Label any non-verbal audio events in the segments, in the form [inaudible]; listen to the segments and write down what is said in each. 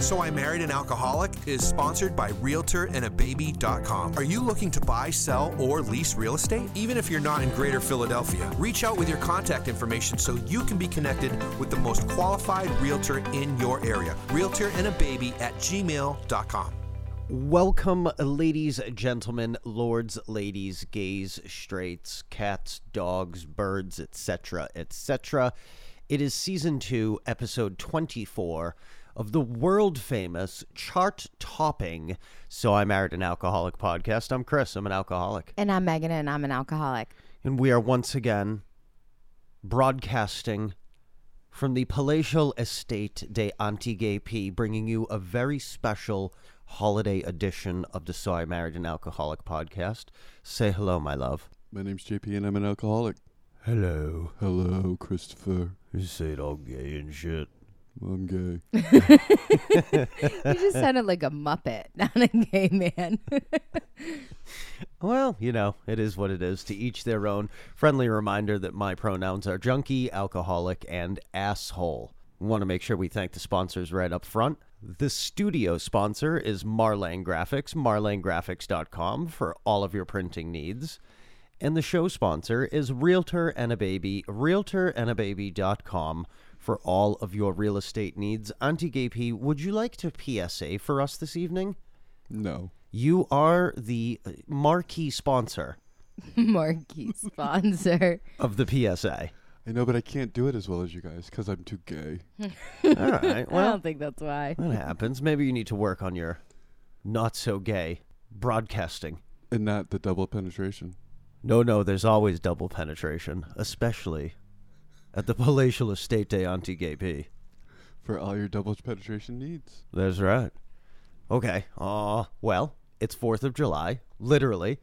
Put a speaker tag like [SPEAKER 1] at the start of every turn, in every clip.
[SPEAKER 1] So I Married an Alcoholic is sponsored by RealtorAndABaby.com. Are you looking to buy, sell, or lease real estate? Even if you're not in Greater Philadelphia, reach out with your contact information so you can be connected with the most qualified realtor in your area. RealtorAndABaby at gmail.com.
[SPEAKER 2] Welcome, ladies, gentlemen, lords, ladies, gays, straights, cats, dogs, birds, etc., etc. It is season two, episode 24 of the world famous, chart topping So I Married an Alcoholic podcast. I'm Chris, I'm an alcoholic.
[SPEAKER 3] And I'm Megan, and I'm an alcoholic.
[SPEAKER 2] And we are once again broadcasting from the palatial estate de Auntie Gay P, bringing you a very special holiday edition of the So I Married an Alcoholic podcast. Say hello, my love.
[SPEAKER 4] My name's JP and I'm an alcoholic.
[SPEAKER 2] Hello.
[SPEAKER 4] Hello, Christopher.
[SPEAKER 2] You say it all gay and shit.
[SPEAKER 4] I'm gay. [laughs] [laughs]
[SPEAKER 3] You just sounded like a Muppet, [laughs] not a gay man.
[SPEAKER 2] Well, you know, it is what it is. To each their own. Friendly reminder that my pronouns are junkie, alcoholic, and asshole. Want to make sure we thank the sponsors right up front. The studio sponsor is Marlane Graphics, marlanegraphics.com for all of your printing needs. And the show sponsor is Realtor and a Baby, realtorandababy.com for all of your real estate needs. Auntie Gay P, would you like to PSA for us this evening?
[SPEAKER 4] No.
[SPEAKER 2] You are the uh, marquee sponsor [laughs]
[SPEAKER 3] Marquee sponsor.
[SPEAKER 2] of the PSA.
[SPEAKER 4] I know, but I can't do it as well as you guys because I'm too gay. [laughs]
[SPEAKER 2] All right. Well, I
[SPEAKER 3] don't think that's why.
[SPEAKER 2] that happens. Maybe you need to work on your not so gay broadcasting.
[SPEAKER 4] And not the double penetration.
[SPEAKER 2] No, no, there's always double penetration, especially at the palatial estate de Auntie Gay P.
[SPEAKER 4] For all your double penetration needs.
[SPEAKER 2] That's right. Okay. Uh, well, it's 4th of July. Literally,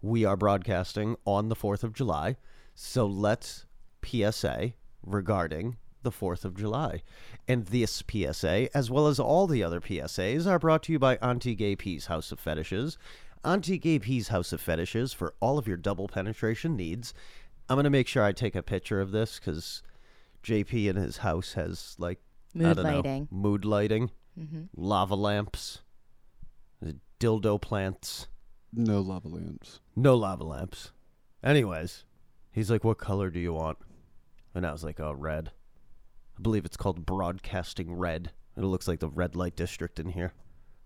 [SPEAKER 2] we are broadcasting on the 4th of July. So let's PSA regarding the 4th of July. And this PSA, as well as all the other PSAs, are brought to you by Auntie Gay P's House of Fetishes. Auntie Gay P's House of Fetishes for all of your double penetration needs. I'm going to make sure I take a picture of this because JP in his house has, like, I
[SPEAKER 3] Mood
[SPEAKER 2] don't know,
[SPEAKER 3] lighting.
[SPEAKER 2] mood lighting
[SPEAKER 3] hmm
[SPEAKER 2] lava lamps, uh, dildo plants.
[SPEAKER 4] No lava lamps.
[SPEAKER 2] No lava lamps. Anyways, he's like, "What color do you want?" And I was like, "Oh, red." I believe it's called broadcasting red. It looks like the red light district in here.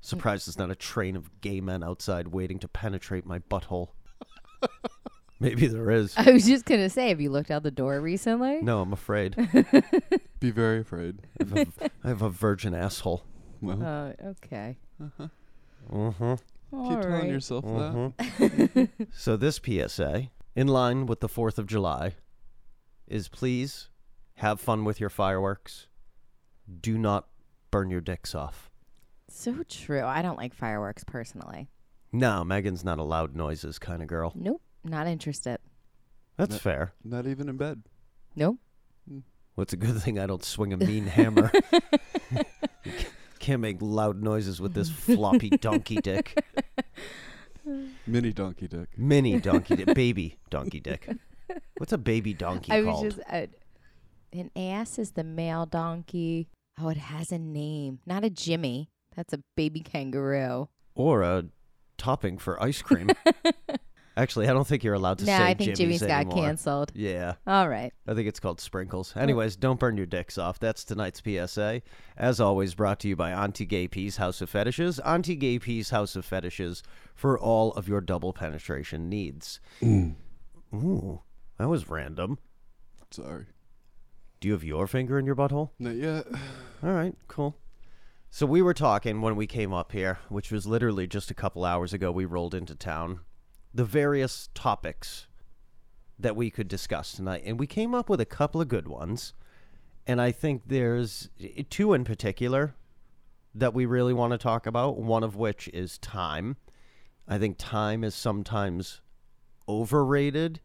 [SPEAKER 2] Surprised there's not a train of gay men outside waiting to penetrate my butthole. [laughs] [laughs] Maybe there is.
[SPEAKER 3] I was just gonna say, have you looked out the door recently?
[SPEAKER 2] No, I'm afraid. [laughs]
[SPEAKER 4] Be very afraid.
[SPEAKER 2] I have a, I have a virgin asshole.
[SPEAKER 4] Well,
[SPEAKER 3] Oh, okay.
[SPEAKER 2] Mm-hmm.
[SPEAKER 4] keep
[SPEAKER 3] All
[SPEAKER 4] telling
[SPEAKER 3] right.
[SPEAKER 4] yourself that.
[SPEAKER 2] Mhm. [laughs] so this PSA, in line with the 4th of July, is please have fun with your fireworks. Do not burn your dicks off.
[SPEAKER 3] So true. I don't like fireworks personally.
[SPEAKER 2] No, Megan's not a loud noises kind of girl.
[SPEAKER 3] Nope. Not interested.
[SPEAKER 2] That's
[SPEAKER 4] No.
[SPEAKER 2] fair.
[SPEAKER 4] Not even in bed.
[SPEAKER 3] Nope.
[SPEAKER 2] Well, it's a good thing I don't swing a mean hammer. [laughs] Can't make loud noises with this floppy donkey dick.
[SPEAKER 4] Mini donkey dick.
[SPEAKER 2] Mini [laughs] donkey dick. Baby donkey dick. What's a baby donkey
[SPEAKER 3] I was
[SPEAKER 2] called?
[SPEAKER 3] just uh, an ass is the male donkey. Oh, it has a name. Not a Jimmy. That's a baby kangaroo.
[SPEAKER 2] or a topping for ice cream. [laughs] Actually, I don't think you're allowed to
[SPEAKER 3] no,
[SPEAKER 2] say
[SPEAKER 3] I think
[SPEAKER 2] Jimmy's
[SPEAKER 3] Jimmy's got
[SPEAKER 2] anymore.
[SPEAKER 3] canceled.
[SPEAKER 2] Yeah,
[SPEAKER 3] All right.
[SPEAKER 2] I think it's called sprinkles. Anyways, don't burn your dicks off. That's tonight's PSA. As always, brought to you by Auntie Gay P's House of Fetishes. Auntie Gay P's House of Fetishes for all of your double penetration needs. Mm. Ooh, that was random.
[SPEAKER 4] Sorry.
[SPEAKER 2] Do you have your finger in your butthole?
[SPEAKER 4] Not yet.
[SPEAKER 2] All right, cool. So we were talking when we came up here, which was literally just a couple hours ago. We rolled into town, the various topics that we could discuss tonight, and we came up with a couple of good ones. And I think there's two in particular that we really want to talk about. One of which is time. I think time is sometimes overrated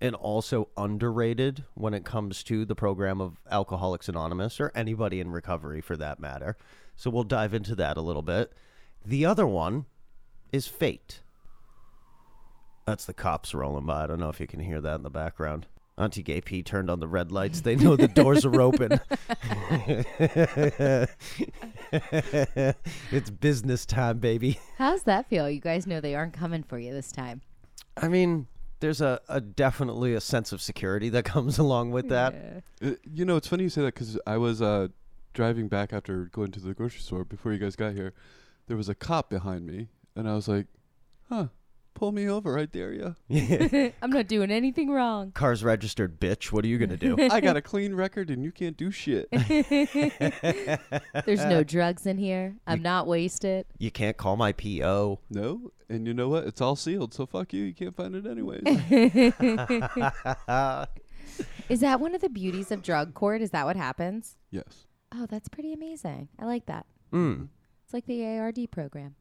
[SPEAKER 2] and also underrated when it comes to the program of Alcoholics Anonymous or anybody in recovery for that matter. So we'll dive into that a little bit. The other one is fate. That's the cops rolling by. I don't know if you can hear that in the background. Auntie Gay P turned on the red lights. They know the doors are open. [laughs] it's business time, baby.
[SPEAKER 3] How's that feel? You guys know they aren't coming for you this time.
[SPEAKER 2] I mean, there's a, a definitely a sense of security that [laughs] comes along with that.
[SPEAKER 3] Yeah.
[SPEAKER 4] Uh, you know, it's funny you say that because I was uh, driving back after going to the grocery store before you guys got here. There was a cop behind me, and I was like, "Huh, pull me over, I dare ya." [laughs]
[SPEAKER 3] I'm not doing anything wrong.
[SPEAKER 2] Car's registered, bitch. What are you gonna do? [laughs]
[SPEAKER 4] I got a clean record, and you can't do shit. [laughs]
[SPEAKER 3] There's no drugs in here. I'm not wasted.
[SPEAKER 2] you can't call my PO.
[SPEAKER 4] no, and you know what? It's all sealed, so fuck you. You can't find it anyways.
[SPEAKER 3] Is that one of the beauties of drug court? Is that what happens?
[SPEAKER 4] yes.
[SPEAKER 3] Oh, that's pretty amazing. I like that.
[SPEAKER 2] Mm.
[SPEAKER 3] It's like the ARD program.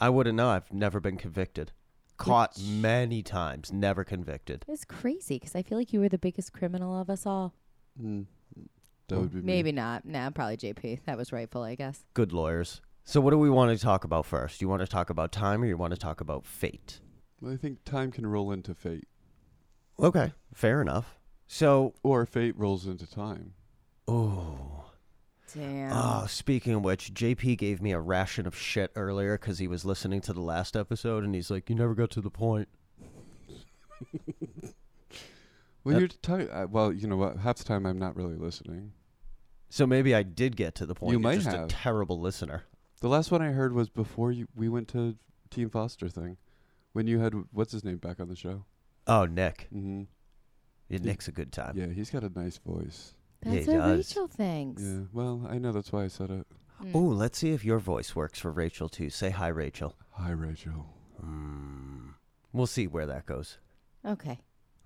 [SPEAKER 2] I wouldn't know. I've never been convicted. Caught
[SPEAKER 3] Which-
[SPEAKER 2] many times, never convicted.
[SPEAKER 3] It's crazy because I feel like you were the biggest criminal of us all.
[SPEAKER 4] Mm, that would be me.
[SPEAKER 3] Maybe not. Nah, probably JP. That was rightful, I guess.
[SPEAKER 2] Good lawyers. So, what do we want to talk about first? You want to talk about time or you want to talk about fate?
[SPEAKER 4] Well, I think time can roll into fate,
[SPEAKER 2] Okay, fair enough. So,
[SPEAKER 4] or fate rolls into time.
[SPEAKER 2] oh,
[SPEAKER 3] Damn.
[SPEAKER 2] oh, speaking of which, JP gave me a ration of shit earlier because he was listening to the last episode and he's like, "You never got to the point." [laughs]
[SPEAKER 4] Well, you're talking. Uh, well, you know what? Half the time I'm not really listening.
[SPEAKER 2] So maybe I did get to the point.
[SPEAKER 4] You
[SPEAKER 2] You're
[SPEAKER 4] might
[SPEAKER 2] just
[SPEAKER 4] have.
[SPEAKER 2] a terrible listener.
[SPEAKER 4] The last one I heard was before you, we went to Team Foster thing, when you had what's his name back on the show.
[SPEAKER 2] Oh, Nick.
[SPEAKER 4] Mm-hmm.
[SPEAKER 2] Yeah, Nick's a good time.
[SPEAKER 4] Yeah, he's got a nice voice.
[SPEAKER 2] Yeah,
[SPEAKER 3] That's
[SPEAKER 2] he
[SPEAKER 3] what
[SPEAKER 2] does.
[SPEAKER 3] Rachel thinks.
[SPEAKER 4] Yeah. Well, I know that's why I said it.
[SPEAKER 3] Mm.
[SPEAKER 2] Oh, let's see if your voice works for Rachel too. Say hi, Rachel.
[SPEAKER 4] Hi, Rachel.
[SPEAKER 2] Mm. We'll see where that goes.
[SPEAKER 3] Okay.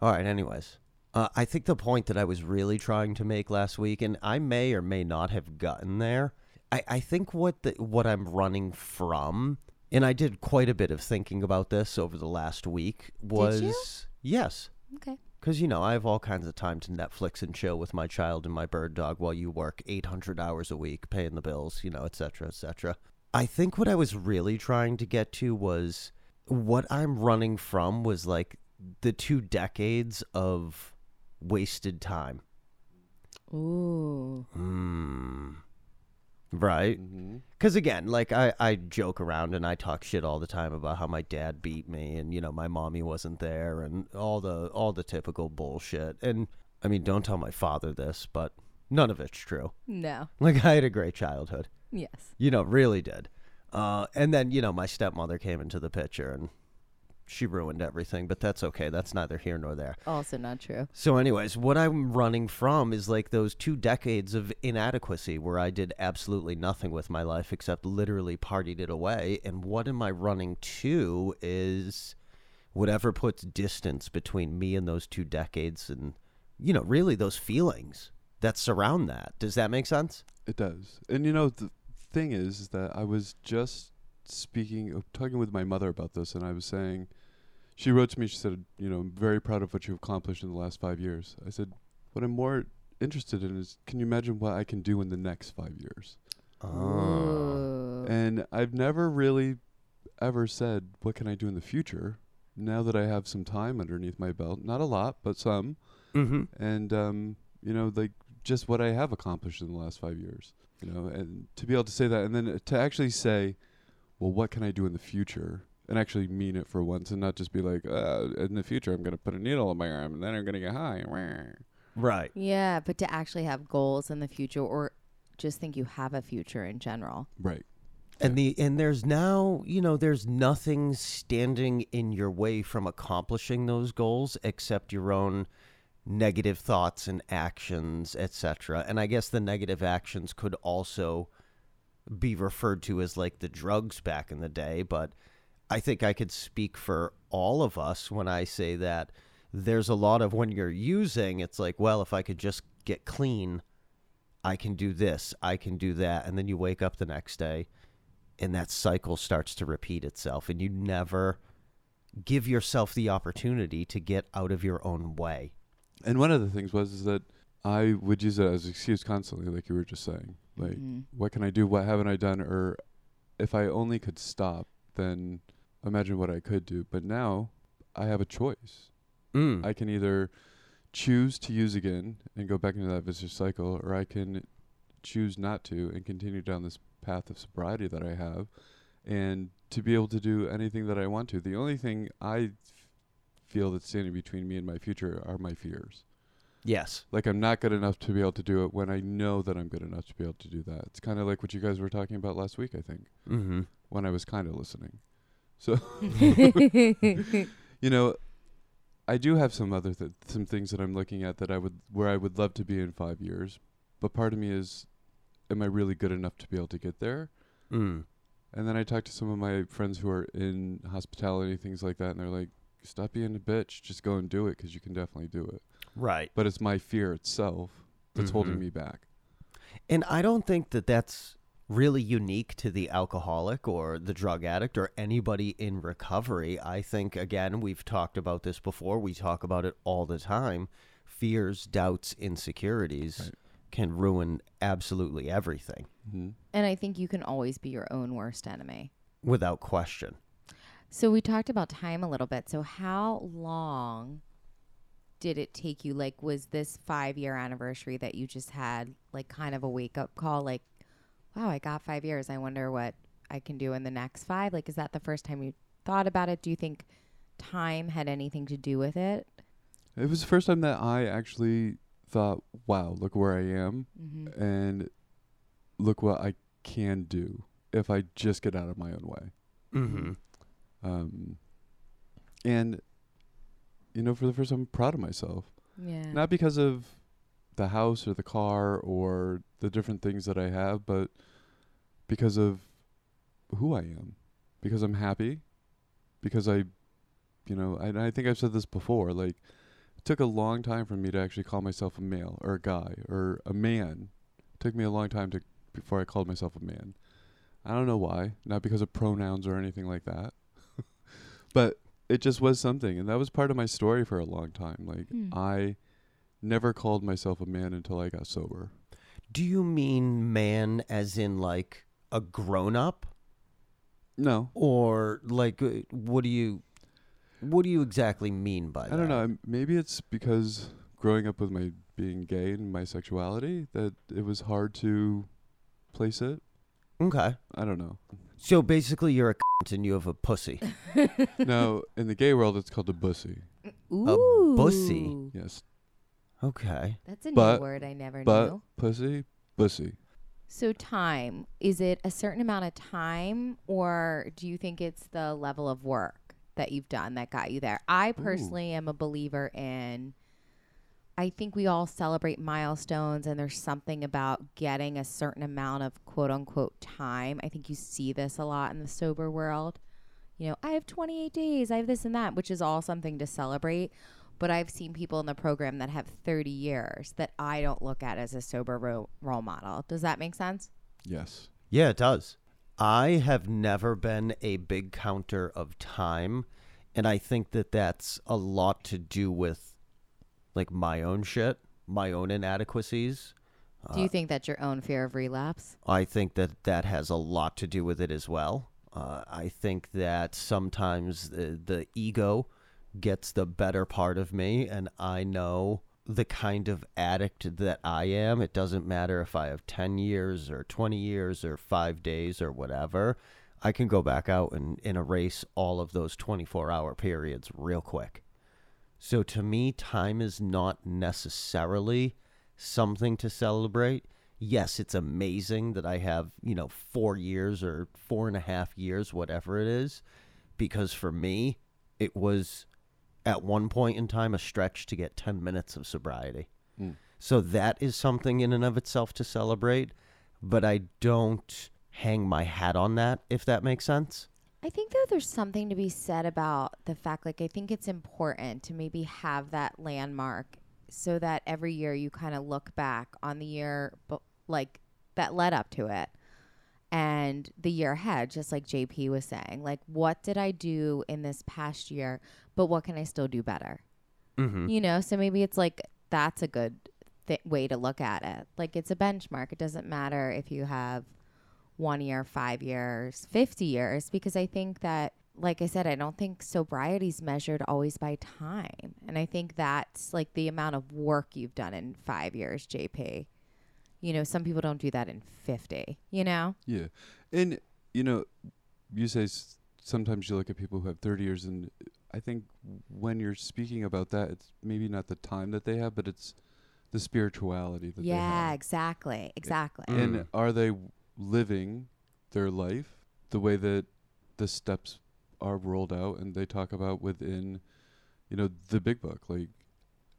[SPEAKER 2] All right. Anyways, uh, I think the point that I was really trying to make last week, and I may or may not have gotten there. I, I think what the, what I'm running from, and I did quite a bit of thinking about this over the last week. Was
[SPEAKER 3] you?
[SPEAKER 2] yes,
[SPEAKER 3] Okay.
[SPEAKER 2] Because you know I have all kinds of time to Netflix and chill with my child and my bird dog while you work 800 hours a week, paying the bills, you know, et cetera, et cetera. I think what I was really trying to get to was what I'm running from was like the two decades of wasted time.
[SPEAKER 3] Ooh.
[SPEAKER 2] Mm. Right?
[SPEAKER 4] Mm-hmm.
[SPEAKER 2] Because again, like I, I joke around and I talk shit all the time about how my dad beat me and you know my mommy wasn't there and all the all the typical bullshit. And I mean, don't tell my father this, but none of it's true.
[SPEAKER 3] No.
[SPEAKER 2] Like I had a great childhood.
[SPEAKER 3] Yes.
[SPEAKER 2] You know, really did. Uh, and then you know my stepmother came into the picture and she ruined everything. But that's okay. That's neither here nor there.
[SPEAKER 3] Also not true.
[SPEAKER 2] So, anyways, what I'm running from is like those two decades of inadequacy where I did absolutely nothing with my life except literally partied it away. And what am I running to is whatever puts distance between me and those two decades and, you know, really those feelings that surround that. Does that make sense?
[SPEAKER 4] It does. And you know, the thing is, is that I was just speaking, uh, talking with my mother about this, and I was saying, she wrote to me, she said, you know, I'm very proud of what you've accomplished in the last five years. I said, what I'm more interested in is, can you imagine what I can do in the next five years?
[SPEAKER 3] Ooh.
[SPEAKER 4] And I've never really ever said, what can I do in the future? Now that I have some time underneath my belt, not a lot, but some,
[SPEAKER 2] Mm-hmm.
[SPEAKER 4] and um, you know, like just what I have accomplished in the last five years. You know, and to be able to say that, and then to actually say, well, what can I do in the future, and actually mean it for once, and not just be like, uh, in the future, I'm gonna put a needle in my arm, and then I'm gonna get high.
[SPEAKER 2] Right.
[SPEAKER 3] Yeah, but to actually have goals in the future or just think you have a future in general.
[SPEAKER 4] Right.
[SPEAKER 2] And the and there's now, you know, there's nothing standing in your way from accomplishing those goals except your own negative thoughts and actions, etc. And I guess the negative actions could also be referred to as like the drugs back in the day, but I think I could speak for all of us when I say that there's a lot of when you're using, it's like, well, if I could just get clean, I can do this, I can do that. And then you wake up the next day and that cycle starts to repeat itself and you never give yourself the opportunity to get out of your own way.
[SPEAKER 4] And one of the things was is that I would use it as an excuse constantly, like you were just saying. Like,
[SPEAKER 3] Mhm.
[SPEAKER 4] what can I do? What haven't I done? Or if I only could stop, then imagine what I could do. But now I have a choice.
[SPEAKER 2] Mm.
[SPEAKER 4] I can either choose to use again and go back into that vicious cycle, or I can choose not to and continue down this path of sobriety that I have, and to be able to do anything that I want to. The only thing I f- feel that's standing between me and my future are my fears.
[SPEAKER 2] Yes.
[SPEAKER 4] Like I'm not good enough to be able to do it when I know that I'm good enough to be able to do that. It's kind of like what you guys were talking about last week, I think,
[SPEAKER 2] Mm-hmm.
[SPEAKER 4] when I was kind of listening. So [laughs] [laughs] you know, I do have some other th- some things that I'm looking at that I would where I would love to be in five years, but part of me is, am I really good enough to be able to get there?
[SPEAKER 2] Mm.
[SPEAKER 4] And then I talked to some of my friends who are in hospitality, things like that, and they're like, "Stop being a bitch, just go and do it, 'cause you can definitely do it."
[SPEAKER 2] Right.
[SPEAKER 4] But it's my fear itself that's holding
[SPEAKER 2] Mhm.
[SPEAKER 4] me back.
[SPEAKER 2] And I don't think that that's really unique to the alcoholic or the drug addict or anybody in recovery. I think, again, we've talked about this before. We talk about it all the time. Fears, doubts, insecurities
[SPEAKER 4] Right.
[SPEAKER 2] can ruin absolutely everything
[SPEAKER 4] hmm
[SPEAKER 3] and I think you can always be your own worst enemy.
[SPEAKER 2] without question.
[SPEAKER 3] So we talked about time a little bit. So how long did it take you? Like, was this five year anniversary that you just had like kind of a wake up call? Like, wow, I got five years. I wonder what I can do in the next five. Like, is that the first time you thought about it? Do you think time had anything to do with it?
[SPEAKER 4] It was the first time that I actually thought, "Wow, look where I am,
[SPEAKER 3] Mm-hmm.
[SPEAKER 4] and look what I can do if I just get out of my own way."
[SPEAKER 2] Mm-hmm.
[SPEAKER 4] Um, and you know, for the first time, I'm proud of myself.
[SPEAKER 3] Yeah.
[SPEAKER 4] Not because of the house or the car or the different things that I have, but because of who I am. Because I'm happy. Because I, you know, I, I think I've said this before. Like, it took a long time for me to actually call myself a male or a guy or a man. It took me a long time to before I called myself a man. I don't know why. Not because of pronouns or anything like that. [laughs] but it just was something and that was part of my story for a long time. Like
[SPEAKER 3] Hmm.
[SPEAKER 4] I never called myself a man until I got sober.
[SPEAKER 2] Do you mean man as in like a grown up?
[SPEAKER 4] No.
[SPEAKER 2] Or like uh, what do you what do you exactly mean by that?
[SPEAKER 4] I don't know. Maybe it's because growing up with my being gay and my sexuality that it was hard to place it.
[SPEAKER 2] Okay.
[SPEAKER 4] I don't know.
[SPEAKER 2] So basically you're a cunt and you have a pussy. [laughs]
[SPEAKER 4] no, in the gay world, it's called a bussy.
[SPEAKER 3] Ooh.
[SPEAKER 2] bussy.
[SPEAKER 4] Yes,
[SPEAKER 2] Okay.
[SPEAKER 3] That's a
[SPEAKER 4] But-
[SPEAKER 3] new word I never
[SPEAKER 4] but
[SPEAKER 3] knew.
[SPEAKER 4] pussy, bussy.
[SPEAKER 3] So time, is it a certain amount of time or do you think it's the level of work that you've done that got you there? I personally am a believer in I think we all celebrate milestones and there's something about getting a certain amount of quote unquote time. I think you see this a lot in the sober world. You know, I have 28 days, I have this and that, which is all something to celebrate. But I've seen people in the program that have 30 years that I don't look at as a sober ro- role model. Does that make sense?
[SPEAKER 4] Yes.
[SPEAKER 2] Yeah, it does. I have never been a big counter of time, and I think that that's a lot to do with like my own shit, my own inadequacies.
[SPEAKER 3] Do you think that's your own fear of relapse?
[SPEAKER 2] I think that that has a lot to do with it as well. Uh, I think that sometimes the, the ego gets the better part of me, and I know the kind of addict that I am. It doesn't matter if I have 10 years or 20 years or five days or whatever. I can go back out and, and erase all of those 24 hour periods real quick. So to me, time is not necessarily something to celebrate. Yes, it's amazing that I have, you know, four years or four and a half years, whatever it is, because for me, it was at one point in time a stretch to get 10 minutes of sobriety.
[SPEAKER 4] Mm.
[SPEAKER 2] So that is something in and of itself to celebrate, but I don't hang my hat on that, if that makes sense.
[SPEAKER 3] I think that there's something to be said about the fact, like, I think it's important to maybe have that landmark so that every year you kind of look back on the year, bu- like, that led up to it and the year ahead, just like JP was saying. Like, what did I do in this past year, but what can I still do better?
[SPEAKER 2] Mm-hmm.
[SPEAKER 3] You know, so maybe it's like that's a good th- way to look at it. Like it's a benchmark. It doesn't matter if you have one year, five years, 50 years, because I think that like I said, I don't think sobriety's measured always by time. And I think that's like the amount of work you've done in five years, JP. You know, some people don't do that in 50, you know?
[SPEAKER 4] Yeah, and you know, you say s- sometimes you look at people who have 30 years, and I think when you're speaking about that, it's maybe not the time that they have, but it's the spirituality that they have.
[SPEAKER 3] Yeah,
[SPEAKER 4] have.
[SPEAKER 3] exactly. Exactly.
[SPEAKER 2] Mm.
[SPEAKER 4] And are they w- living their life the way that the steps are rolled out and they talk about within, you know, the big book? Like,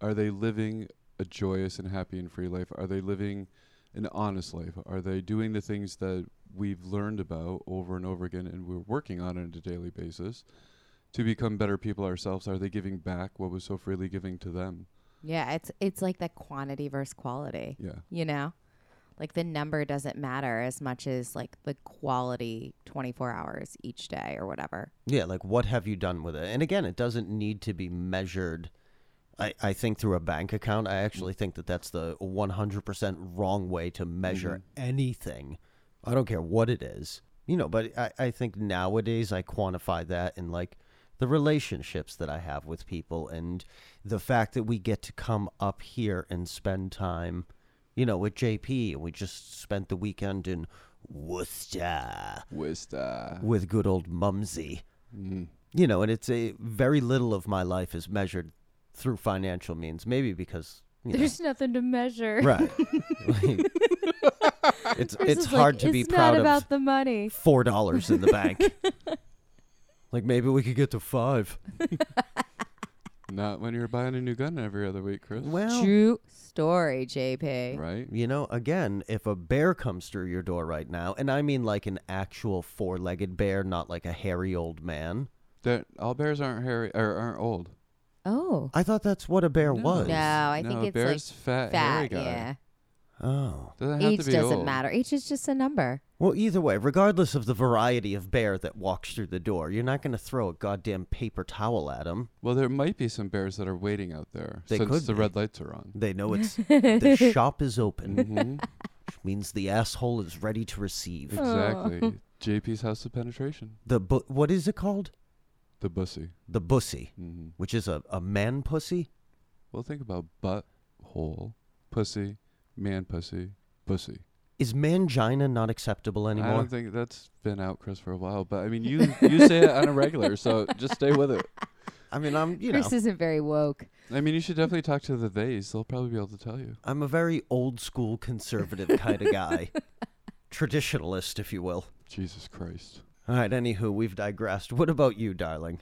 [SPEAKER 4] are they living a joyous and happy and free life? Are they living an honest life? Are they doing the things that we've learned about over and over again and we're working on it on a daily basis to become better people ourselves? Are they giving back what was so freely giving to them?
[SPEAKER 3] yeah, it's it's like that quantity versus quality,
[SPEAKER 4] Yeah.
[SPEAKER 3] you know? Like the number doesn't matter as much as like the quality 24 hours each day or whatever.
[SPEAKER 2] Yeah, like what have you done with it? And again, it doesn't need to be measured. I, I think through a bank account. I actually think that that's the 100% wrong way to measure mm-hmm. anything. I don't care what it is. You know, but I, I think nowadays I quantify that in like the relationships that I have with people and the fact that we get to come up here and spend time, you know, with JP. And we just spent the weekend in Worcester
[SPEAKER 4] Wista.
[SPEAKER 2] with good old Mumsy
[SPEAKER 4] Mm.
[SPEAKER 2] you know, and it's a very little of my life is measured through financial means. Maybe because you know,
[SPEAKER 3] There's nothing to measure.
[SPEAKER 2] right. [laughs] It's
[SPEAKER 3] Chris
[SPEAKER 2] it's
[SPEAKER 3] is like,
[SPEAKER 2] hard to be
[SPEAKER 3] "It's
[SPEAKER 2] proud
[SPEAKER 3] not about
[SPEAKER 2] of
[SPEAKER 3] the money.
[SPEAKER 2] four dollars in the bank. [laughs] like maybe we could get to five. [laughs]
[SPEAKER 4] Not when you're buying a new gun every other week, Chris.
[SPEAKER 2] Well,
[SPEAKER 3] True story, JP.
[SPEAKER 4] right?
[SPEAKER 2] you know, again, if a bear comes through your door right now, and I mean like an actual four-legged bear, not like a hairy old man.
[SPEAKER 4] That all bears aren't hairy or aren't old.
[SPEAKER 3] Oh.
[SPEAKER 2] I thought that's what a bear
[SPEAKER 4] No.
[SPEAKER 2] was.
[SPEAKER 3] No, I
[SPEAKER 4] no,
[SPEAKER 3] think
[SPEAKER 4] a
[SPEAKER 3] it's
[SPEAKER 4] bear's
[SPEAKER 3] like
[SPEAKER 4] fat, hairy
[SPEAKER 3] fat.
[SPEAKER 4] guy.
[SPEAKER 3] Yeah.
[SPEAKER 2] Oh.
[SPEAKER 4] Doesn't have
[SPEAKER 3] Age
[SPEAKER 4] to be
[SPEAKER 3] doesn't
[SPEAKER 4] old.
[SPEAKER 3] matter. Age is just a number.
[SPEAKER 2] Well, either way, regardless of the variety of bear that walks through the door, you're not going to throw a goddamn paper towel at them.
[SPEAKER 4] Well, there might be some bears that are waiting out there
[SPEAKER 2] They
[SPEAKER 4] since
[SPEAKER 2] could
[SPEAKER 4] the
[SPEAKER 2] be.
[SPEAKER 4] red lights are on.
[SPEAKER 2] They know it's [laughs] the shop is open,
[SPEAKER 4] hmm
[SPEAKER 2] which means the asshole is ready to receive.
[SPEAKER 4] exactly. [laughs] JP's house of penetration.
[SPEAKER 2] The bu- what is it called?
[SPEAKER 4] The bussy.
[SPEAKER 2] The bussy,
[SPEAKER 4] hmm
[SPEAKER 2] which is a, a man pussy.
[SPEAKER 4] Well, think about butt hole, pussy, man pussy, Pussy.
[SPEAKER 2] Is mangina not acceptable anymore?
[SPEAKER 4] I
[SPEAKER 2] anymore?
[SPEAKER 4] don't think that's been out, Chris, for a while. But I mean, you [laughs] you say it on a regular, so just stay with it.
[SPEAKER 2] I mean, I'm you know,
[SPEAKER 3] Chris isn't very woke.
[SPEAKER 4] I mean, you should definitely talk to the theys. They'll probably be able to tell you.
[SPEAKER 2] I'm a very old school conservative kind of guy, [laughs] traditionalist, if you will.
[SPEAKER 4] Jesus Christ.
[SPEAKER 2] All right. Anywho, we've digressed. What about you, darling?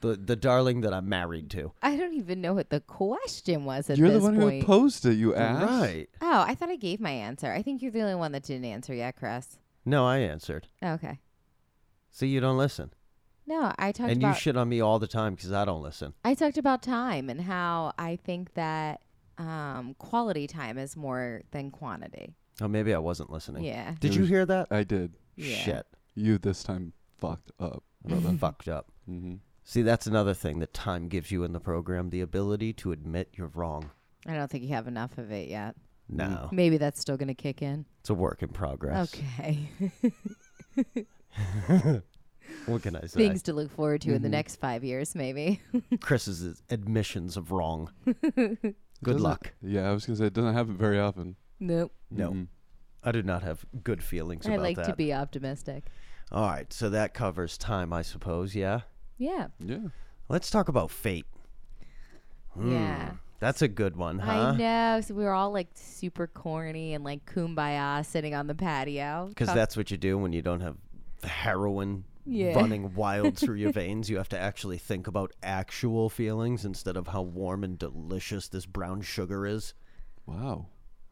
[SPEAKER 2] The the darling that I'm married to.
[SPEAKER 3] I don't even know what the question was at
[SPEAKER 4] You're the
[SPEAKER 3] this
[SPEAKER 4] one
[SPEAKER 3] point.
[SPEAKER 4] who posed it, you ass.
[SPEAKER 2] Right.
[SPEAKER 3] oh, I thought I gave my answer. I think you're the only one that didn't answer yet, Chris.
[SPEAKER 2] No, I answered.
[SPEAKER 3] Okay.
[SPEAKER 2] See, you don't listen.
[SPEAKER 3] No, I talked
[SPEAKER 2] and
[SPEAKER 3] about
[SPEAKER 2] you shit on me all the time because I don't listen.
[SPEAKER 3] I talked about time and how I think that um, quality time is more than quantity.
[SPEAKER 2] Oh, maybe I wasn't listening.
[SPEAKER 3] Yeah.
[SPEAKER 2] Did
[SPEAKER 4] It
[SPEAKER 2] you
[SPEAKER 4] was-
[SPEAKER 2] hear that?
[SPEAKER 4] I did.
[SPEAKER 3] Yeah.
[SPEAKER 2] Shit.
[SPEAKER 4] You this time fucked up.
[SPEAKER 2] Brother [laughs] fucked up.
[SPEAKER 4] Mm-hmm.
[SPEAKER 2] See, that's another thing that time gives you in the program the ability to admit you're wrong.
[SPEAKER 3] I don't think you have enough of it yet.
[SPEAKER 2] No,
[SPEAKER 3] Maybe that's still going to kick in.
[SPEAKER 2] it's a work in progress.
[SPEAKER 3] Okay. [laughs]
[SPEAKER 2] What can I say?
[SPEAKER 3] Things to look forward to in the
[SPEAKER 4] Mhm.
[SPEAKER 3] next five years, maybe. [laughs]
[SPEAKER 2] Chris's admissions of wrong. [laughs] Good
[SPEAKER 4] Doesn't-
[SPEAKER 2] luck.
[SPEAKER 4] Yeah, I was gonna say it doesn't happen very often.
[SPEAKER 3] nope.
[SPEAKER 2] No,
[SPEAKER 4] Mhm.
[SPEAKER 2] I do not have good feelings
[SPEAKER 3] I
[SPEAKER 2] about
[SPEAKER 3] like
[SPEAKER 2] that.
[SPEAKER 3] to be optimistic.
[SPEAKER 2] All right, so that covers time, I suppose. Yeah.
[SPEAKER 3] Yeah.
[SPEAKER 4] Yeah.
[SPEAKER 2] Let's talk about fate. Hmm,
[SPEAKER 3] Yeah.
[SPEAKER 2] That's a good one, huh?
[SPEAKER 3] I know. So we were all like super corny and like kumbaya sitting on the patio.
[SPEAKER 2] Because
[SPEAKER 3] Talk-
[SPEAKER 2] that's what you do when you don't have heroin
[SPEAKER 3] Yeah.
[SPEAKER 2] running wild [laughs] through your veins. You have to actually think about actual feelings instead of how warm and delicious this brown sugar is.
[SPEAKER 4] Wow.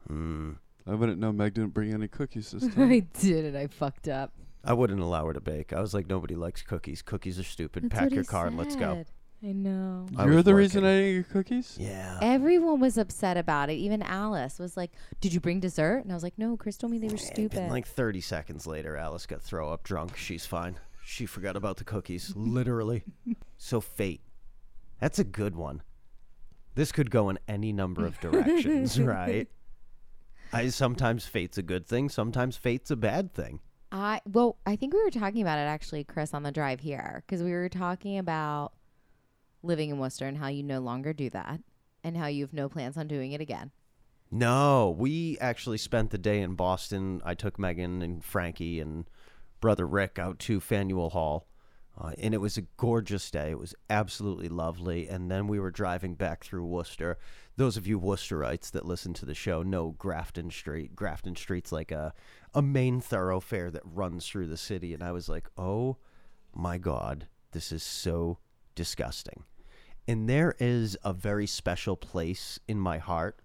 [SPEAKER 2] Hmm.
[SPEAKER 4] I wouldn't know Meg didn't bring any cookies this [laughs] time.
[SPEAKER 3] I did it. I fucked up.
[SPEAKER 2] I wouldn't allow her to bake. I was like, nobody likes cookies. Cookies are stupid.
[SPEAKER 3] That's
[SPEAKER 2] Pack your
[SPEAKER 3] he
[SPEAKER 2] car and let's go.
[SPEAKER 3] I know.
[SPEAKER 2] I
[SPEAKER 4] You're
[SPEAKER 2] was
[SPEAKER 4] the reason
[SPEAKER 2] working.
[SPEAKER 4] I didn't get cookies?
[SPEAKER 2] Yeah.
[SPEAKER 3] Everyone was upset about it. Even Alice was like, "Did you bring dessert?" And I was like, "No, Chris told me they were
[SPEAKER 2] And
[SPEAKER 3] stupid."
[SPEAKER 2] like 30 seconds later, Alice got throw up drunk. She's fine. She forgot about the cookies, literally. [laughs] so, fate. That's a good one. This could go in any number of directions, [laughs] right? I sometimes fate's a good thing, sometimes fate's a bad thing.
[SPEAKER 3] I well, I think we were talking about it actually, Chris, on the drive here because we were talking about living in Worcester and how you no longer do that and how you have no plans on doing it again.
[SPEAKER 2] No, we actually spent the day in Boston. I took Megan and Frankie and brother Rick out to Faneuil Hall. Uh, and it was a gorgeous day. It was absolutely lovely. And then we were driving back through Worcester. Those of you Worcesterites that listen to the show know Grafton Street. Grafton Street's like a, a main thoroughfare that runs through the city. And I was like, oh my God, this is so disgusting. And there is a very special place in my heart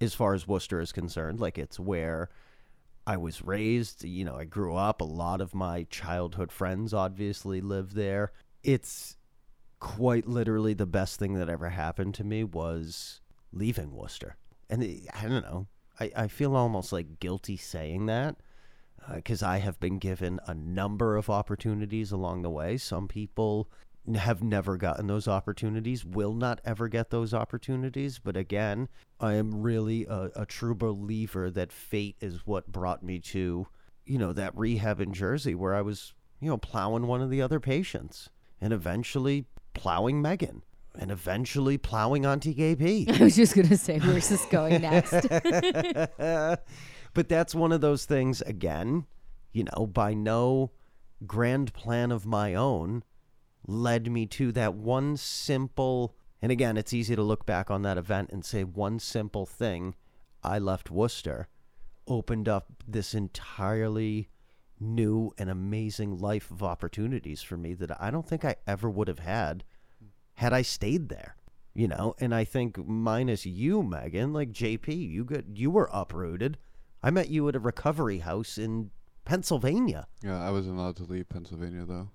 [SPEAKER 2] as far as Worcester is concerned. Like it's where I was raised, you know, I grew up. A lot of my childhood friends obviously live there. It's quite literally the best thing that ever happened to me was leaving Worcester. And I don't know. I, I feel almost like guilty saying that uh, because I have been given a number of opportunities along the way. Some people have never gotten those opportunities, will not ever get those opportunities. But again, I am really a, a true believer that fate is what brought me to, you know, that rehab in Jersey where I was, you know, plowing one of the other patients and eventually plowing Megan and eventually plowing Auntie KP. [laughs]
[SPEAKER 3] I was just gonna say, where's this going next? [laughs]
[SPEAKER 2] but that's one of those things, again, you know, by no grand plan of my own, led me to that one simple. And again, it's easy to look back on that event and say one simple thing. I left Worcester, opened up this entirely new and amazing life of opportunities for me that I don't think I ever would have had had I stayed there. You know, and I think minus you, Megan, like JP, you got you were uprooted. I met you at a recovery house in Pennsylvania.
[SPEAKER 4] Yeah, I wasn't allowed to leave Pennsylvania though.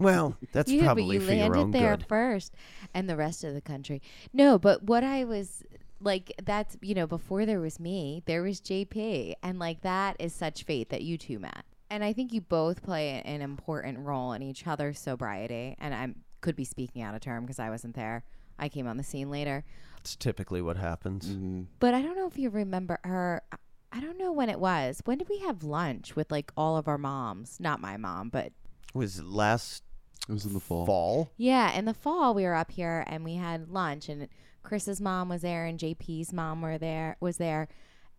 [SPEAKER 2] Well, that's
[SPEAKER 3] yeah,
[SPEAKER 2] probably
[SPEAKER 3] but you
[SPEAKER 2] for your
[SPEAKER 3] landed
[SPEAKER 2] own
[SPEAKER 3] there
[SPEAKER 2] good.
[SPEAKER 3] first, and the rest of the country. No, but what I was like, that's you know, before there was me, there was JP, and like that is such fate that you two met. And I think you both play an important role in each other's sobriety. And I could be speaking out of term because I wasn't there. I came on the scene later,
[SPEAKER 2] It's typically what happens.
[SPEAKER 4] hmm
[SPEAKER 3] but I don't know if you remember her. I- I don't know when it was. When did we have lunch with like all of our moms? Not my mom, but
[SPEAKER 2] It was last
[SPEAKER 4] It was in the fall.
[SPEAKER 2] fall.
[SPEAKER 3] Yeah, in the fall we were up here and we had lunch and Chris's mom was there and JP's mom were there was there.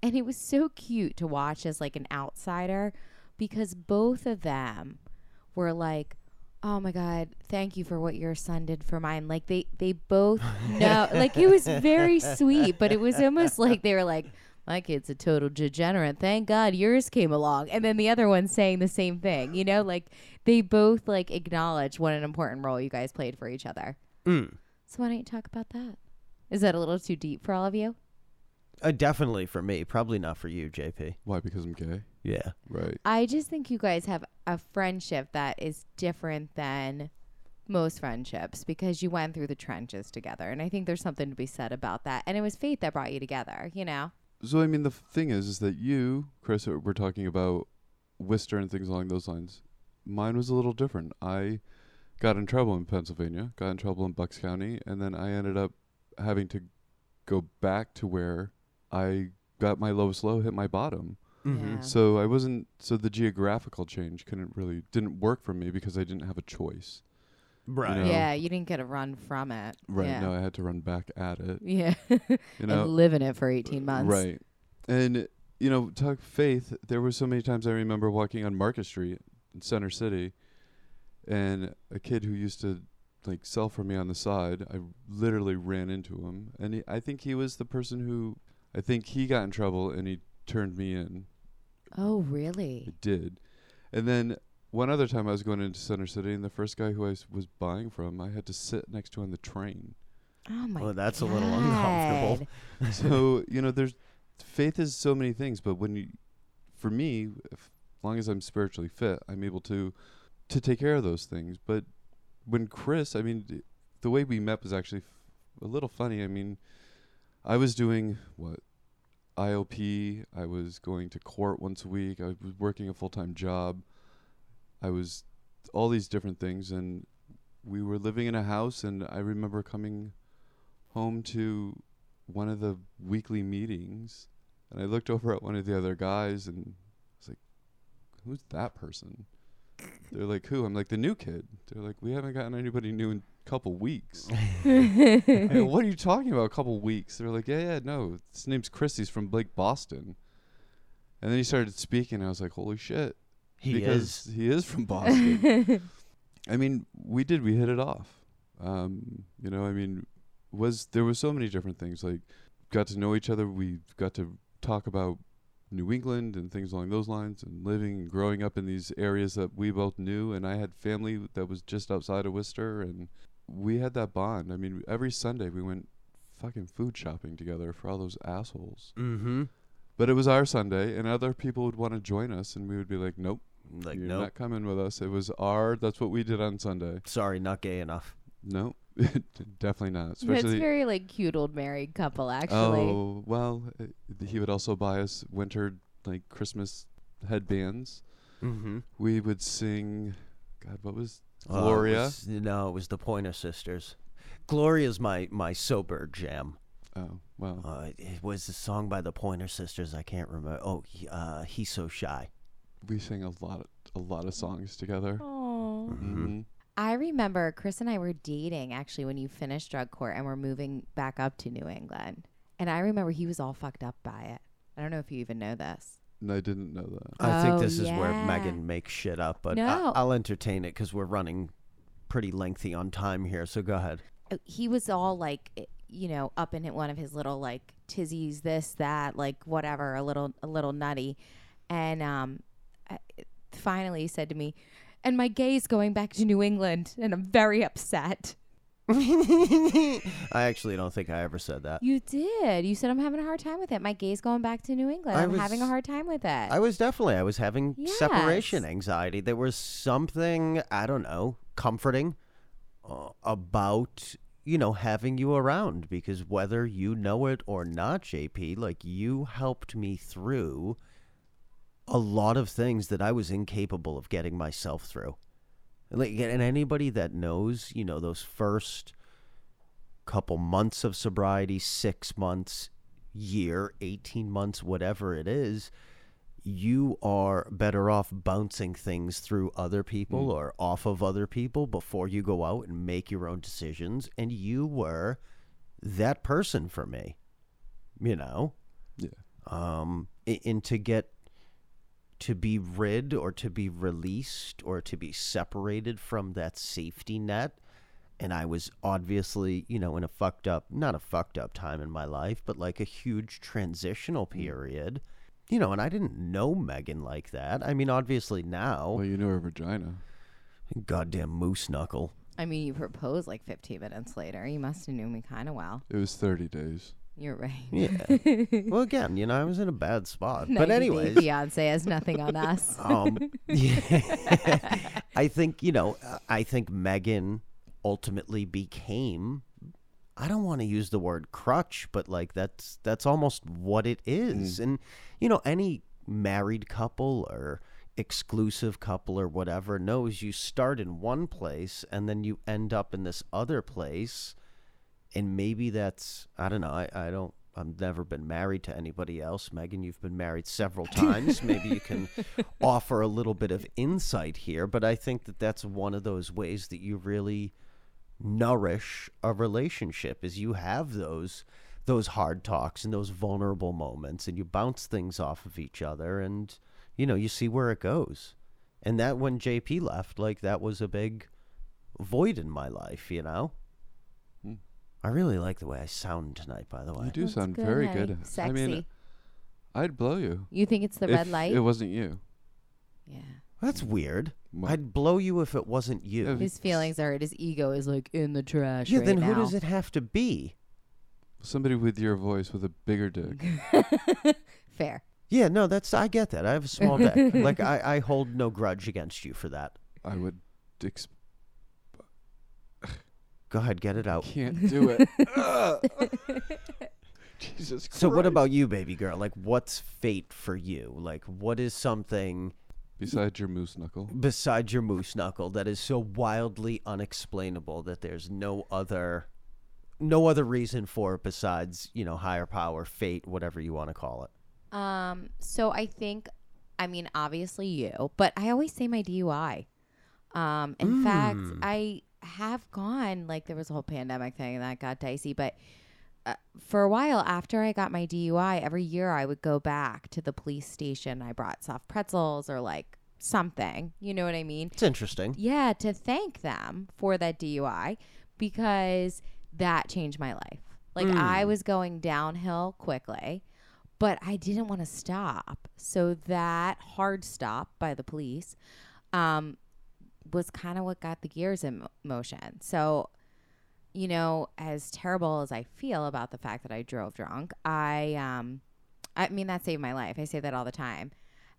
[SPEAKER 3] And it was so cute to watch as like an outsider because both of them were like, "Oh my god, thank you for what your son did for mine." Like they they both [laughs] know like it was very sweet, but it was almost like they were like my kid's a total degenerate. Thank God yours came along. And then the other one saying the same thing. You know, like they both like acknowledge what an important role you guys played for each other.
[SPEAKER 2] Mm.
[SPEAKER 3] So why don't you talk about that? Is that a little too deep for all of you?
[SPEAKER 2] Uh, definitely for me. Probably not for you, JP.
[SPEAKER 4] Why? Because I'm gay.
[SPEAKER 2] Yeah.
[SPEAKER 4] Right.
[SPEAKER 3] I just think you guys have a friendship that is different than most friendships because you went through the trenches together. And I think there's something to be said about that. And it was fate that brought you together, you know?
[SPEAKER 4] So I mean, the f- thing is, is that you, Chris, we're talking about Worcester and things along those lines. Mine was a little different. I got in trouble in Pennsylvania, got in trouble in Bucks County, and then I ended up having to go back to where I got my lowest low, hit my bottom.
[SPEAKER 2] Mm-hmm.
[SPEAKER 3] Yeah.
[SPEAKER 4] So I wasn't. So the geographical change couldn't really didn't work for me because I didn't have a choice.
[SPEAKER 2] Right.
[SPEAKER 4] You know?
[SPEAKER 3] Yeah, you didn't get a run from it.
[SPEAKER 4] Right
[SPEAKER 3] Yeah.
[SPEAKER 4] now, I had to run back at it. [laughs]
[SPEAKER 3] Yeah.
[SPEAKER 4] You know,
[SPEAKER 3] and live in it for 18 months.
[SPEAKER 4] Right. And you know, talk faith, there were so many times I remember walking on Market Street in Center City and a kid who used to like sell for me on the side, I literally ran into him and he, I think he was the person who I think he got in trouble and he turned me in.
[SPEAKER 3] Oh, really?
[SPEAKER 4] It did. And then one other time I was going into Center City and the first guy who I s- was buying from, I had to sit next to on the train.
[SPEAKER 3] Oh my
[SPEAKER 2] Well, that's a little uncomfortable.
[SPEAKER 4] So you know there's faith is so many things but when you for me if, as long as i'm spiritually fit i'm able to to take care of those things but when chris i mean d- the way we met was actually f- a little funny i mean i was doing what iop i was going to court once a week i was working a full-time job i was all these different things and we were living in a house and i remember coming home to one of the weekly meetings and I looked over at one of the other guys and I was like, who's that person? They're like, who? I'm like, the new kid. They're like, we haven't gotten anybody new in a couple weeks. [laughs] What are you talking about? A couple weeks? They're like, yeah, yeah, no. His name's Chris. He's from Blake, Boston. And then he started speaking. And I was like, holy shit.
[SPEAKER 2] He
[SPEAKER 4] because
[SPEAKER 2] is.
[SPEAKER 4] he is from [laughs] Boston. I mean, we did. We hit it off. Um, you know, I mean, was there was so many different things. Like, got to know each other. We got to talk about New England and things along those lines, and living and growing up in these areas that we both knew. And I had family that was just outside of Worcester, and we had that bond. I mean, every Sunday we went fucking food shopping together for all those assholes.
[SPEAKER 2] Mm-hmm.
[SPEAKER 4] But it was our Sunday, and other people would want to join us, and we would be like, "Nope,
[SPEAKER 2] Like,
[SPEAKER 4] you're
[SPEAKER 2] nope.
[SPEAKER 4] not coming with us." It was our. That's what we did on Sunday.
[SPEAKER 2] Sorry, not gay enough.
[SPEAKER 4] No, [laughs] definitely not.
[SPEAKER 3] That's
[SPEAKER 4] Especially.
[SPEAKER 3] very like cute old married couple, actually.
[SPEAKER 4] oh well, uh, he would also buy us winter like Christmas headbands.
[SPEAKER 2] Mm-hmm.
[SPEAKER 4] We would sing. God, what was
[SPEAKER 2] Oh,
[SPEAKER 4] Gloria?
[SPEAKER 2] no, it was the Pointer Sisters. Gloria's my my sober jam.
[SPEAKER 4] oh well,
[SPEAKER 2] Uh, it was a song by the Pointer Sisters. I can't remember. Oh, he, uh, he's so shy.
[SPEAKER 4] We sang a lot, a lot of songs together.
[SPEAKER 3] Aw.
[SPEAKER 4] hmm
[SPEAKER 3] I remember Chris and I were dating actually when you finished drug court and we're moving back up to New England. And I remember he was all fucked up by it. I don't know if you even know this.
[SPEAKER 4] No, I didn't know that.
[SPEAKER 2] I think
[SPEAKER 3] Oh,
[SPEAKER 2] this is where. Megan makes shit up, but
[SPEAKER 3] No.
[SPEAKER 2] I, I'll entertain it because we're running pretty lengthy on time here. So go ahead.
[SPEAKER 3] Uh, He was all like, eh, you know, up in one of his little like tizzies, this, that, like whatever, a little, a little nutty. And um, I- finally he said to me, and my gay's going back to New England, and I'm very upset.
[SPEAKER 2] I actually don't think I ever said that.
[SPEAKER 3] You did. You said I'm having a hard time with it. My gay's going back to New England.
[SPEAKER 2] I
[SPEAKER 3] I'm having a hard time with it.
[SPEAKER 2] I was definitely I was having separation anxiety. There was something I don't know comforting uh, about you know having you around because whether you know it or not, JP, like you helped me through a lot of things that I was incapable of getting myself through. Like and anybody that knows, you know, those first couple months of sobriety, 6 months, year, 18 months, whatever it is, you are better off bouncing things through other people or off of other people before you go out and make your own decisions. And you were that person for me, you know?
[SPEAKER 4] Yeah.
[SPEAKER 2] Um, and to get to be rid or to be released or to be separated from that safety net. And I was obviously, you know, in a fucked up, not a fucked up time in my life, but like a huge transitional hmm. period. You know, and I didn't know Megan like that. I mean, obviously now,
[SPEAKER 4] Well, you know her vagina.
[SPEAKER 2] goddamn moose knuckle.
[SPEAKER 3] I mean, you proposed like 15 minutes later. You must have knew me kind of well.
[SPEAKER 4] It was 30 days.
[SPEAKER 3] You're right.
[SPEAKER 2] Yeah. [laughs] well, again, you know, I was in a bad spot. But
[SPEAKER 3] 90 Day
[SPEAKER 2] anyways,
[SPEAKER 3] Fiance has nothing on us. [laughs]
[SPEAKER 2] um, yeah. [laughs] I think you know. uh, I think Megan ultimately became. I don't want to use the word crutch, but like that's that's almost what it is. And you know, any married couple or exclusive couple or whatever knows you start in one place and then you end up in this other place and maybe that's I don't know. I, I don't. I've never been married to anybody else. Megan, you've been married several [laughs] times. maybe you can offer a little bit of insight here. But I think that that's one of those ways that you really nourish a relationship is you have those those hard talks and those vulnerable moments and you bounce things off of each other and you know you see where it goes and that when jp left like that was a big void in my life you know. I really like the way I sound tonight, by the way.
[SPEAKER 4] You do
[SPEAKER 3] That's
[SPEAKER 4] sound
[SPEAKER 3] good,
[SPEAKER 4] very
[SPEAKER 3] honey.
[SPEAKER 4] good.
[SPEAKER 3] Sexy.
[SPEAKER 4] I mean, I'd blow you.
[SPEAKER 3] you think it's the
[SPEAKER 4] if
[SPEAKER 3] red light?
[SPEAKER 4] It wasn't you.
[SPEAKER 3] yeah.
[SPEAKER 2] That's weird.
[SPEAKER 4] Well,
[SPEAKER 2] I'd blow you if it wasn't you.
[SPEAKER 4] Yeah,
[SPEAKER 3] His feelings are it. his ego is like in the trash.
[SPEAKER 2] yeah,
[SPEAKER 3] right
[SPEAKER 2] then who does it have to be?
[SPEAKER 4] somebody with your voice with a bigger dick. [laughs]
[SPEAKER 3] Fair.
[SPEAKER 2] Yeah, no, that's I get that. I have a small dick. [laughs] like I, I hold no grudge against you for that.
[SPEAKER 4] I would. Ex-
[SPEAKER 2] Go ahead, get it out.
[SPEAKER 4] can't do it. [laughs] Jesus Christ.
[SPEAKER 2] So what about you, baby girl? Like what's fate for you? Like what is something
[SPEAKER 4] Besides your moose knuckle.
[SPEAKER 2] besides your moose knuckle that is so wildly unexplainable that there's no other no other reason for it besides, you know, higher power, fate, whatever you want to call it.
[SPEAKER 3] Um, so I think I mean, obviously you, but I always say my DUI. Um, in fact,
[SPEAKER 2] Mm.
[SPEAKER 3] I have gone like there was a whole pandemic thing and that got dicey, but uh, for a while after I got my DUI, every year I would go back to the police station. I brought soft pretzels or like something. You know what I mean?
[SPEAKER 2] It's interesting.
[SPEAKER 3] Yeah, to thank them for that DUI because that changed my life. Like I was going downhill quickly, but I didn't want to stop. So that hard stop by the police um, was kind of what got the gears in mo- motion. So, you know, as terrible as I feel about the fact that I drove drunk, I um I mean that saved my life. I say that all the time.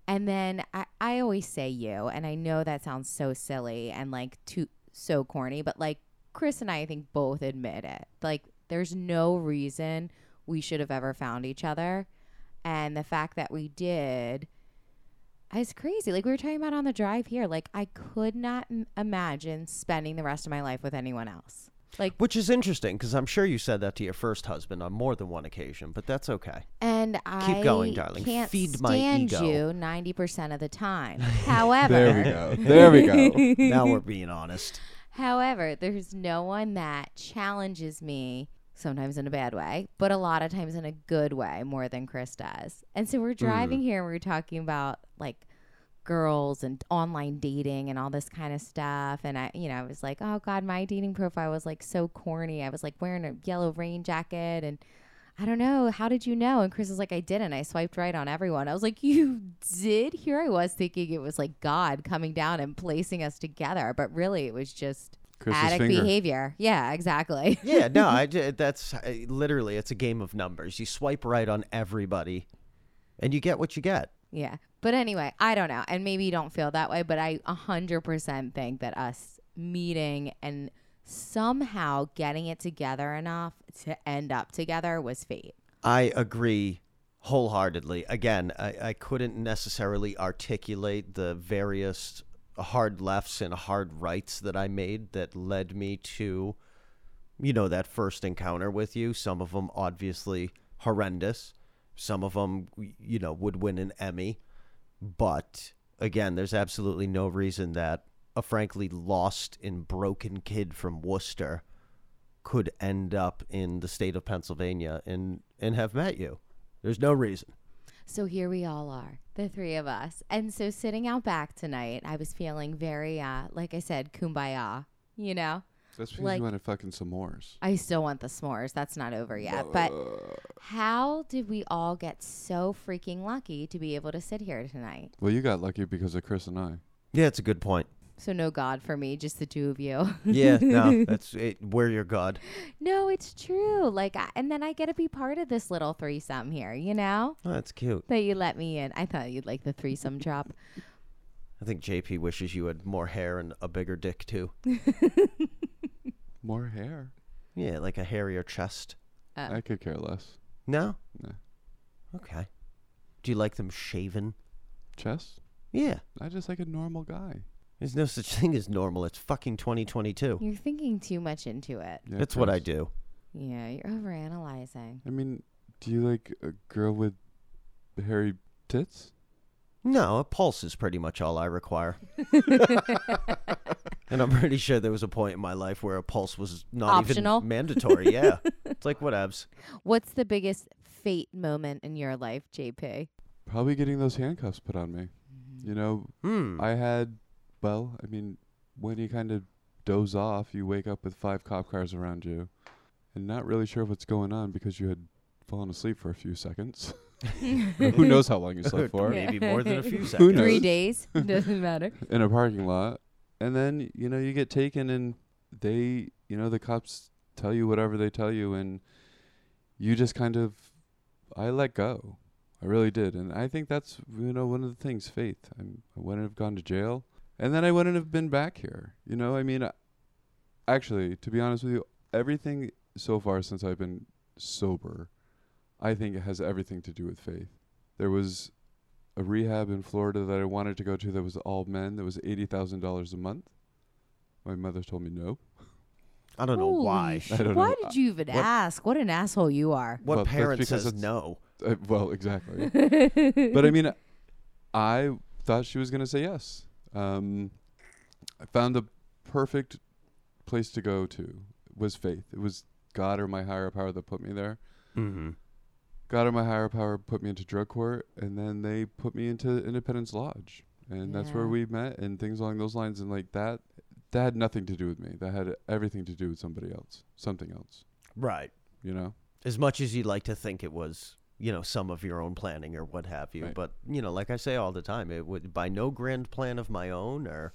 [SPEAKER 3] And then I, I always say you, and I know that sounds so silly and like too so corny, but like Chris and I, I think both admit it. Like there's no reason we should have ever found each other. And the fact that we did is crazy. Like we were talking about on the drive here. Like I could not m- imagine spending the rest of my life with anyone else. Like
[SPEAKER 2] Which is interesting because I'm sure you said that to your first husband on more than one occasion, but that's okay.
[SPEAKER 3] And I keep
[SPEAKER 2] going, darling.
[SPEAKER 3] Can't
[SPEAKER 2] Feed my
[SPEAKER 3] stand
[SPEAKER 2] ego.
[SPEAKER 3] you ninety percent of the time. [laughs] However,
[SPEAKER 4] There we go. There we go.
[SPEAKER 2] now we're being honest. [laughs]
[SPEAKER 3] However, there's no one that challenges me, sometimes in a bad way, but a lot of times in a good way more than Chris does. And so we're mm. driving here and we're talking about like girls and online dating and all this kind of stuff. And I, you know, I was like, oh God, my dating profile was like so corny. I was like wearing a yellow rain jacket and I don't know. How did you know? And Chris was like, I didn't. I swiped right on everyone. I was like, You did? Here I was thinking it was like God coming down and placing us together. But really, it was just
[SPEAKER 4] Chris's
[SPEAKER 3] addict
[SPEAKER 4] finger.
[SPEAKER 3] behavior. Yeah, exactly. [laughs]
[SPEAKER 2] Yeah, no, I [laughs] j- that's uh, literally it's a game of numbers. You swipe right on everybody, and you get what you get.
[SPEAKER 3] yeah. But anyway, I don't know. And maybe you don't feel that way, but I 100% think that us meeting and somehow getting it together enough to end up together was fate.
[SPEAKER 2] I agree wholeheartedly. Again, I, I couldn't necessarily articulate the various hard lefts and hard rights that I made that led me to, you know, that first encounter with you. Some of them obviously horrendous. Some of them, you know, would win an Emmy. But again, there's absolutely no reason that a frankly lost and broken kid from Worcester could end up in the state of Pennsylvania and and have met you. There's no reason.
[SPEAKER 3] So here we all are, the three of us. And so sitting out back tonight, I was feeling very, uh, like I said, kumbaya, you know?
[SPEAKER 4] That's because
[SPEAKER 3] Like-
[SPEAKER 4] you wanted fucking s'mores.
[SPEAKER 3] I still want the s'mores. That's not over yet. But how did we all get so freaking lucky to be able to sit here tonight?
[SPEAKER 4] Well, you got lucky because of Chris and I.
[SPEAKER 2] Yeah, it's a good point.
[SPEAKER 3] So no God for me, just the two of you.
[SPEAKER 2] Yeah, no, [laughs] that's it. We're your god.
[SPEAKER 3] no, it's true. Like, I, and then I get to be part of this little threesome here, you know?
[SPEAKER 2] Oh, that's cute.
[SPEAKER 3] That you let me in. I thought you'd like the threesome drop.
[SPEAKER 2] I think JP wishes you had more hair and a bigger dick too. [laughs]
[SPEAKER 4] More hair.
[SPEAKER 2] Yeah, like a hairier chest.
[SPEAKER 3] Uh,
[SPEAKER 4] I could care less.
[SPEAKER 2] No.
[SPEAKER 4] No.
[SPEAKER 2] Okay. Do you like them shaven?
[SPEAKER 4] Chest?
[SPEAKER 2] Yeah.
[SPEAKER 4] I just like a normal guy.
[SPEAKER 2] There's no such thing as normal. It's fucking 2022.
[SPEAKER 3] You're thinking too much into it.
[SPEAKER 4] Yeah,
[SPEAKER 2] That's what I
[SPEAKER 4] Chris.
[SPEAKER 2] do.
[SPEAKER 3] Yeah, you're overanalyzing.
[SPEAKER 4] I mean, do you like a girl with hairy tits?
[SPEAKER 2] No, a pulse is pretty much all I require. [laughs] and I'm pretty sure there was a point in my life where a pulse was not
[SPEAKER 3] Optional?
[SPEAKER 2] even mandatory. Yeah. [laughs] it's like whatevs.
[SPEAKER 3] What's the biggest fate moment in your life, JP?
[SPEAKER 4] Probably getting those handcuffs put on me. You know,
[SPEAKER 2] Hmm.
[SPEAKER 4] I had, well, I mean, when you kind of doze off, you wake up with five cop cars around you and not really sure what's going on because you had fallen asleep for a few seconds. [laughs] Who knows how long you slept [laughs] for?
[SPEAKER 2] Maybe more than a few [laughs]
[SPEAKER 4] Who
[SPEAKER 2] seconds.
[SPEAKER 3] Three days doesn't matter.
[SPEAKER 4] in a parking lot and then you know you get taken and they you know the cops tell you whatever they tell you and you just kind of i let go i really did and i think that's you know one of the things faith I'm, i wouldn't have gone to jail and then i wouldn't have been back here you know i mean I, actually to be honest with you everything so far since i've been sober i think it has everything to do with faith there was a rehab in Florida that I wanted to go to that was all men that was eighty thousand dollars a month. My mother told me no.
[SPEAKER 2] I don't know
[SPEAKER 3] Holy
[SPEAKER 2] why.
[SPEAKER 3] sh-
[SPEAKER 4] I don't
[SPEAKER 3] Why
[SPEAKER 4] know.
[SPEAKER 3] did you even
[SPEAKER 2] What-
[SPEAKER 3] ask? What an asshole you are.
[SPEAKER 2] What
[SPEAKER 4] Well, that's
[SPEAKER 2] parent
[SPEAKER 4] because
[SPEAKER 2] says
[SPEAKER 4] it's-
[SPEAKER 2] no?
[SPEAKER 4] Uh, well, exactly. [laughs] but I mean, I thought she was going to say yes. Um, I found the perfect place to go to was faith. It was God or my higher power that put me there.
[SPEAKER 2] Mm-hmm.
[SPEAKER 4] God or my higher power put me into drug court, and then they put me into Independence Lodge, and that's where we met, and things along those lines. And like that, that had nothing to do with me. That had everything to do with somebody else, something else.
[SPEAKER 2] Right.
[SPEAKER 4] You know?
[SPEAKER 2] As much as you'd like to think it was, you know, some of your own planning or what have you,
[SPEAKER 4] Right.
[SPEAKER 2] but you know, like I say all the time, it would by no grand plan of my own or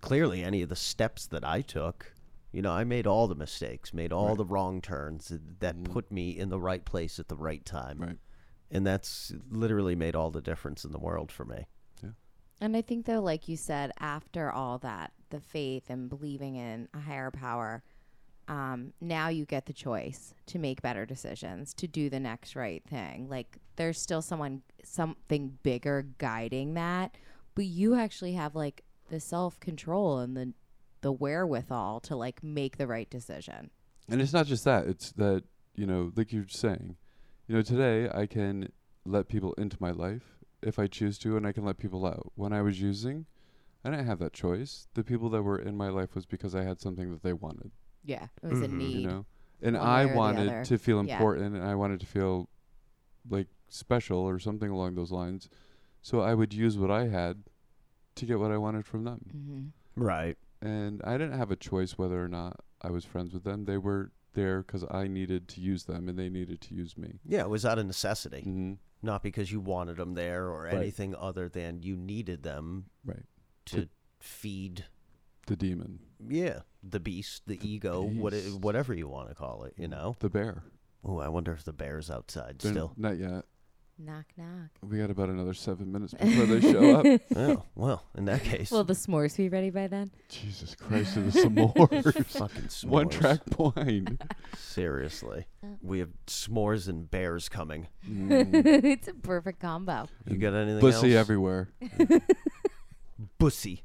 [SPEAKER 2] clearly any of the steps that I took. You know, I made all the mistakes, made all
[SPEAKER 4] Right.
[SPEAKER 2] the wrong turns that
[SPEAKER 4] Mhm.
[SPEAKER 2] put me in the right place at the right time.
[SPEAKER 4] Right.
[SPEAKER 2] And that's literally made all the difference in the world for me.
[SPEAKER 3] And I think though, like you said, after all that, the faith and believing in a higher power, um, now you get the choice to make better decisions, to do the next right thing. Like there's still someone, something bigger guiding that, but you actually have like the self control and the the wherewithal to like make the right decision.
[SPEAKER 4] And it's not just that. It's that, you know, like you're saying, you know, today I can let people into my life if I choose to, and I can let people out. When I was using, I didn't have that choice. The people that were in my life was because I had something that they wanted,
[SPEAKER 3] Yeah, it was a
[SPEAKER 2] Mhm.
[SPEAKER 3] need.
[SPEAKER 4] you know? And I
[SPEAKER 3] way or the
[SPEAKER 4] wanted to feel
[SPEAKER 3] Yeah.
[SPEAKER 4] important and I wanted to feel like special or something along those lines. So I would use what I had to get what I wanted from them.
[SPEAKER 3] hmm
[SPEAKER 2] Right.
[SPEAKER 4] And I didn't have a choice whether or not I was friends with them. They were there because I needed to use them and they needed to use me.
[SPEAKER 2] Yeah, it was out of necessity,
[SPEAKER 4] hmm
[SPEAKER 2] not because you wanted them there or
[SPEAKER 4] Right.
[SPEAKER 2] anything other than you needed them
[SPEAKER 4] Right.
[SPEAKER 2] to feed
[SPEAKER 4] The demon.
[SPEAKER 2] Yeah, the beast, the,
[SPEAKER 4] The
[SPEAKER 2] ego, what
[SPEAKER 4] beast.
[SPEAKER 2] whatever you want to call it, you know.
[SPEAKER 4] The bear.
[SPEAKER 2] Oh, I wonder if the bear's outside
[SPEAKER 4] They're
[SPEAKER 2] still.
[SPEAKER 4] Not yet.
[SPEAKER 3] Knock knock.
[SPEAKER 4] We got about another seven minutes before they show up. [laughs]
[SPEAKER 2] oh, well, in that case,
[SPEAKER 3] Will the s'mores be ready by then?
[SPEAKER 4] Jesus Christ, it was some
[SPEAKER 2] fucking s'mores.
[SPEAKER 4] One track point.
[SPEAKER 2] Seriously, we have s'mores and bears coming.
[SPEAKER 4] Mm. [laughs]
[SPEAKER 3] it's a perfect combo.
[SPEAKER 2] You got anything
[SPEAKER 4] Pussy
[SPEAKER 2] else?
[SPEAKER 4] everywhere. [laughs]
[SPEAKER 2] Bussy.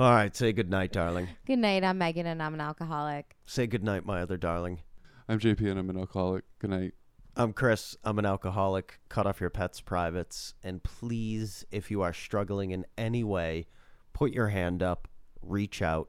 [SPEAKER 2] All right, say good night, darling.
[SPEAKER 3] Good night. I'm Megan, and I'm an alcoholic.
[SPEAKER 2] Say good night, my other darling.
[SPEAKER 4] I'm JP and I'm an alcoholic. Good night.
[SPEAKER 2] I'm Chris. I'm an alcoholic. Cut off your pets' privates. And please, if you are struggling in any way, put your hand up, reach out,